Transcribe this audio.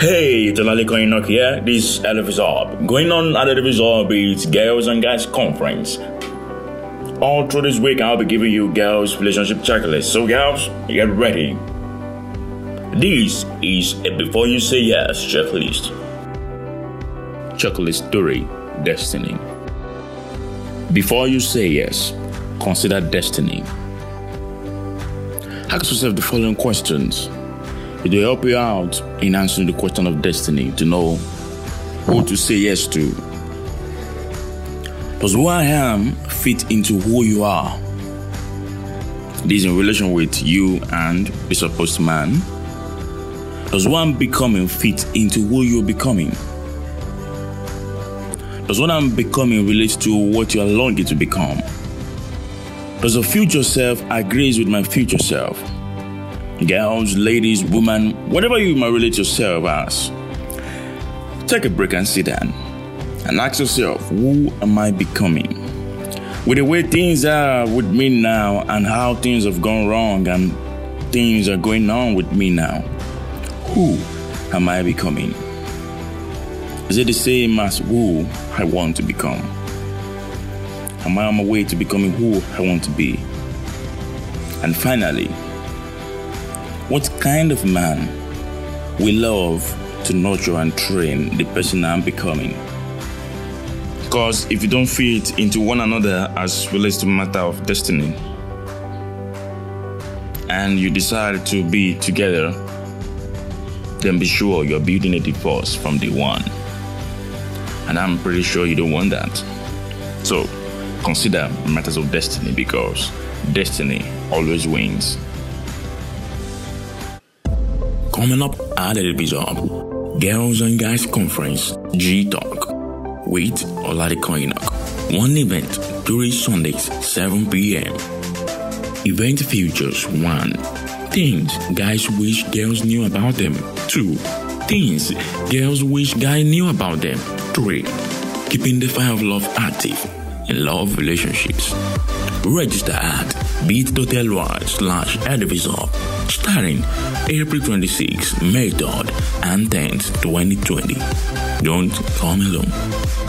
Hey, Tonali Koinok here. This is Elvis Up. Going on at Elvis Up is Girls and Guys Conference. All through this week, I'll be giving you girls' relationship checklist. So, girls, get ready. This is a Before You Say Yes checklist. Checklist 3 Destiny. Before you say yes, consider destiny. Ask yourself the following questions. It will help you out in answering the question of destiny to know who to say yes to. Does who I am fit into who you are? This in relation with you and the supposed man. Does I'm becoming fit into who you're becoming? Does what I'm becoming relate to what you are longing to become? Does the future self agrees with my future self? Girls, ladies, women, whatever you might relate yourself as. Take a break and sit down and ask yourself, who am I becoming? With the way things are with me now and how things have gone wrong and things are going on with me now, who am I becoming? Is it the same as who I want to become? Am I on my way to becoming who I want to be? And finally, what kind of man will love to nurture and train the person I'm becoming? Because if you don't fit into one another as relates to matter of destiny, and you decide to be together, then be sure you're building a divorce from the one. And I'm pretty sure you don't want that. So consider matters of destiny because destiny always wins. Coming up at the Bizarre, Girls and Guys Conference, G Talk, with Oladikoinok. One event, during Sundays, 7 p.m. Event features 1. Things guys wish girls knew about them. 2. Things girls wish guys knew about them. 3. Keeping the fire of love active love relationships. Register at bit.ly slash Edivisor starting April 26, May 3rd and 10th, 2020. Don't come alone.